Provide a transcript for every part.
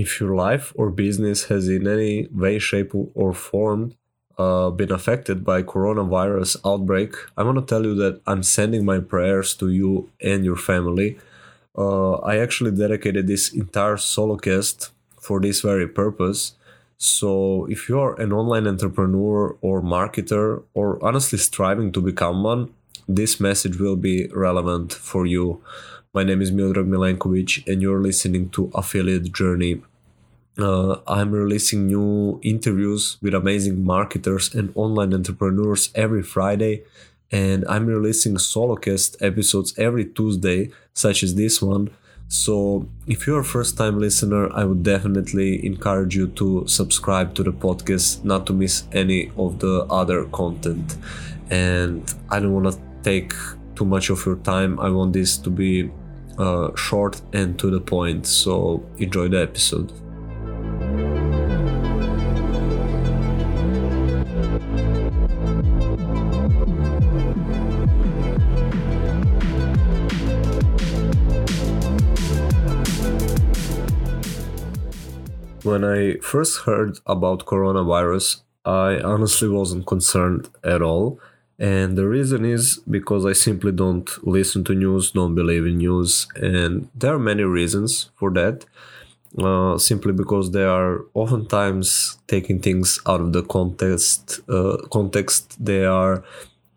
if your life or business has in any way, shape, or form uh, been affected by coronavirus outbreak, I want to tell you that I'm sending my prayers to you and your family. Uh, I actually dedicated this entire solo cast for this very purpose. So, if you are an online entrepreneur or marketer, or honestly striving to become one, this message will be relevant for you. My name is Miodrag Milenkovic, and you're listening to Affiliate Journey. Uh, I'm releasing new interviews with amazing marketers and online entrepreneurs every Friday, and I'm releasing solo solocast episodes every Tuesday, such as this one. So, if you're a first time listener, I would definitely encourage you to subscribe to the podcast, not to miss any of the other content. And I don't want to take too much of your time. I want this to be uh, short and to the point. So, enjoy the episode. When I first heard about coronavirus, I honestly wasn't concerned at all. And the reason is because I simply don't listen to news, don't believe in news, and there are many reasons for that. Uh, simply because they are oftentimes taking things out of the context. Uh, context they are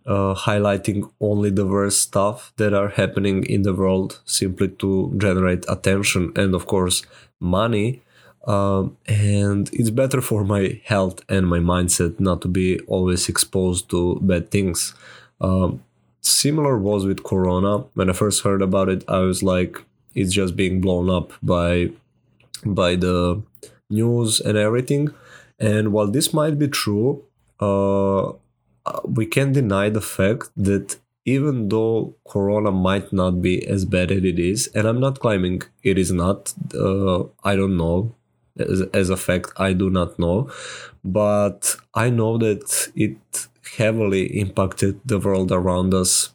uh, highlighting only the worst stuff that are happening in the world simply to generate attention and of course money um, and it's better for my health and my mindset not to be always exposed to bad things. Um, similar was with Corona. When I first heard about it, I was like, it's just being blown up by by the news and everything. And while this might be true, uh, we can't deny the fact that even though corona might not be as bad as it is and i'm not claiming it is not uh, i don't know as, as a fact i do not know. But i know that it heavily impacted the world around us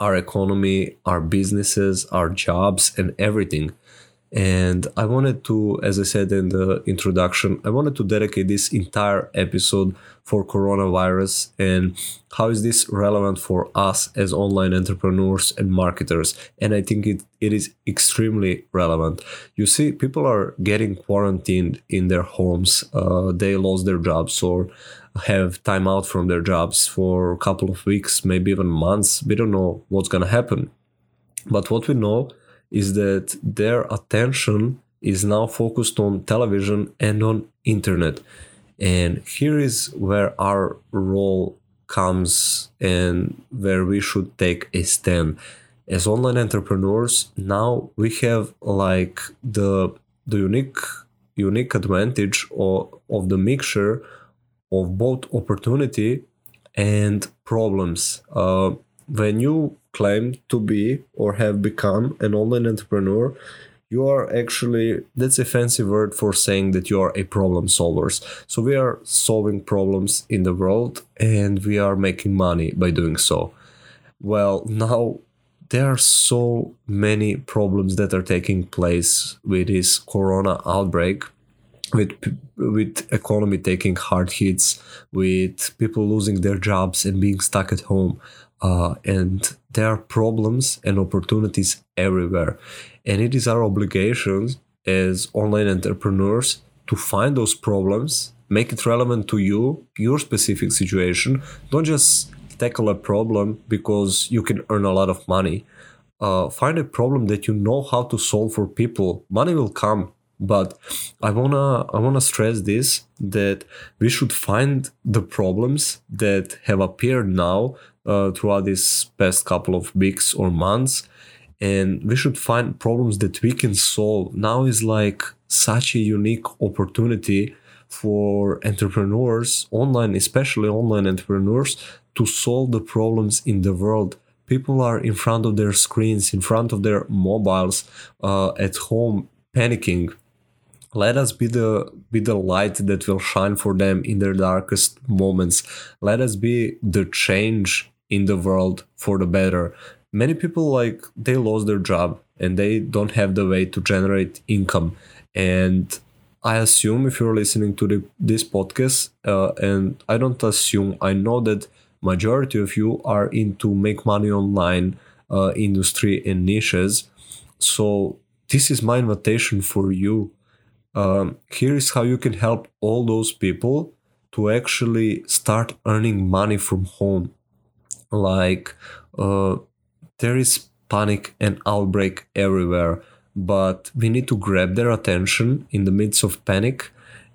our economy our businesses our jobs and everything and I wanted to, as I said in the introduction, I wanted to dedicate this entire episode for coronavirus and how is this relevant for us as online entrepreneurs and marketers. And I think it, it is extremely relevant. You see, people are getting quarantined in their homes, uh, they lost their jobs or have time out from their jobs for a couple of weeks, maybe even months. We don't know what's going to happen. But what we know is that their attention is now focused on television and on internet. And here is where our role comes and where we should take a stand. As online entrepreneurs now we have like the the unique unique advantage of, of the mixture of both opportunity and problems. Uh, when you claim to be or have become an online entrepreneur, you are actually that's a fancy word for saying that you are a problem solvers. So we are solving problems in the world and we are making money by doing so. Well now there are so many problems that are taking place with this corona outbreak with with economy taking hard hits with people losing their jobs and being stuck at home uh, and there are problems and opportunities everywhere. And it is our obligation as online entrepreneurs to find those problems, make it relevant to you, your specific situation. Don't just tackle a problem because you can earn a lot of money. Uh, find a problem that you know how to solve for people. Money will come, but I wanna I wanna stress this that we should find the problems that have appeared now uh, throughout these past couple of weeks or months and we should find problems that we can solve. Now is like such a unique opportunity for entrepreneurs online especially online entrepreneurs to solve the problems in the world. People are in front of their screens in front of their mobiles uh, at home panicking let us be the be the light that will shine for them in their darkest moments let us be the change in the world for the better many people like they lost their job and they don't have the way to generate income And I assume if you're listening to the, this podcast, uh, and I don't assume, I know that majority of you are into make money online uh, industry and niches. So this is my invitation for you. Um, here is how you can help all those people to actually start earning money from home. Like uh, there is panic and outbreak everywhere, but we need to grab their attention in the midst of panic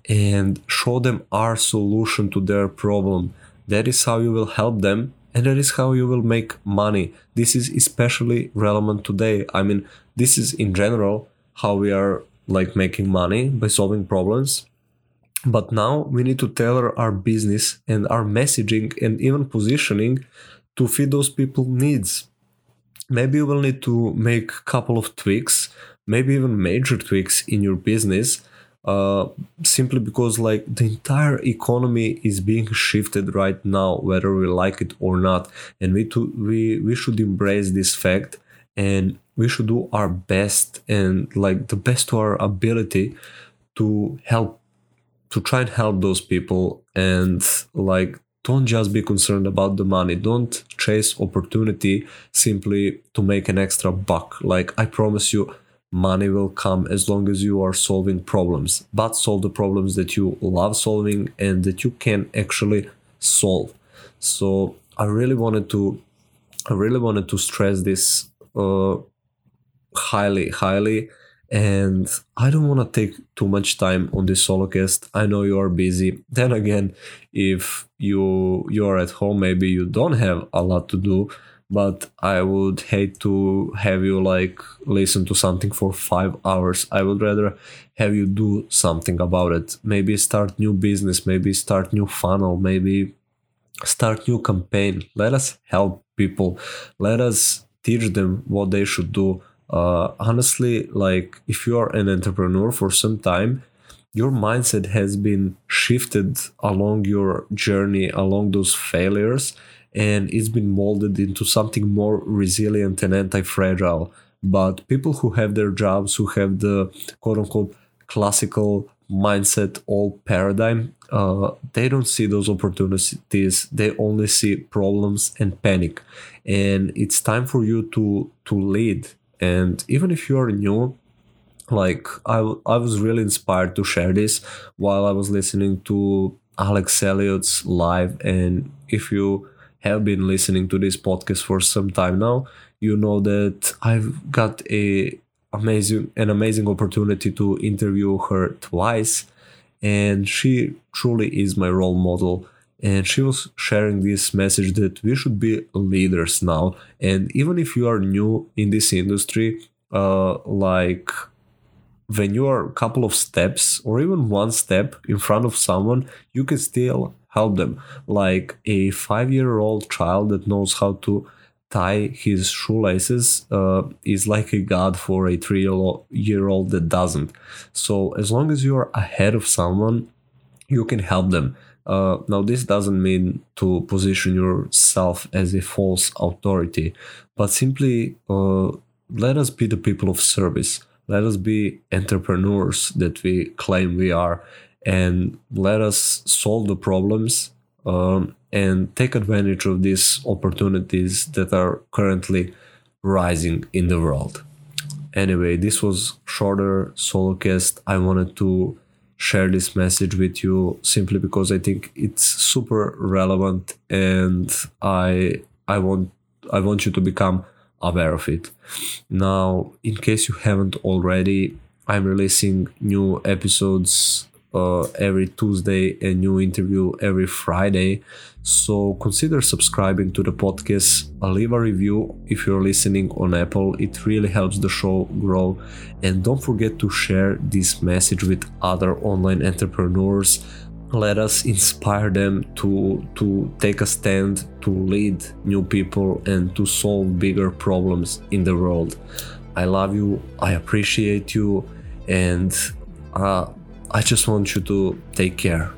and show them our solution to their problem. That is how you will help them and that is how you will make money. This is especially relevant today. I mean, this is in general how we are like making money by solving problems. But now we need to tailor our business and our messaging and even positioning to fit those people needs. Maybe you will need to make a couple of tweaks, maybe even major tweaks in your business uh, simply because like the entire economy is being shifted right now whether we like it or not and we to we we should embrace this fact and we should do our best and like the best to our ability to help to try and help those people and like don't just be concerned about the money. Don't chase opportunity simply to make an extra buck. Like i promise you money will come as long as you are solving problems but solve the problems that you love solving and that you can actually solve. So i really wanted to i really wanted to stress this uh, highly highly and i don't want to take too much time on this solo cast i know you are busy then again if you you are at home maybe you don't have a lot to do but I would hate to have you like listen to something for five hours. I would rather have you do something about it. Maybe start new business, maybe start new funnel, maybe start new campaign. Let us help people. Let us teach them what they should do. Uh, honestly, like if you are an entrepreneur for some time, your mindset has been shifted along your journey, along those failures and it's been molded into something more resilient and anti-fragile but people who have their jobs who have the quote unquote classical mindset old paradigm uh, they don't see those opportunities. They only see problems and panic. And it's time for you to to lead. And even if you are new like I, I was really inspired to share this while i was listening to alex elliott's live. And if you have been listening to this podcast for some time now, you know that I've got a amazing an amazing opportunity to interview her twice. And she truly is my role model. And she was sharing this message that we should be leaders now. And even if you are new in this industry uh like when you are a couple of steps or even one step in front of someone you can still help them. Like a five year old child that knows how to tie his shoelaces uh, is like a god for a three year old that doesn't. So as long as you are ahead of someone you can help them. Uh, now this doesn't mean to position yourself as a false authority but simply uh, let us be the people of service. Let us be entrepreneurs that we claim we are and let us solve the problems um, and take advantage of these opportunities that are currently rising in the world. Anyway, this was shorter solo cast. I wanted to share this message with you simply because I think it's super relevant and I I want I want you to become aware of it. Now, in case you haven't already, I'm releasing new episodes uh, every Tuesday, a new interview every Friday. So consider subscribing to the podcast. Leave a review if you're listening on Apple. It really helps the show grow. And don't forget to share this message with other online entrepreneurs. Let us inspire them to to take a stand, to lead new people, and to solve bigger problems in the world. I love you. I appreciate you, and uh, I just want you to take care.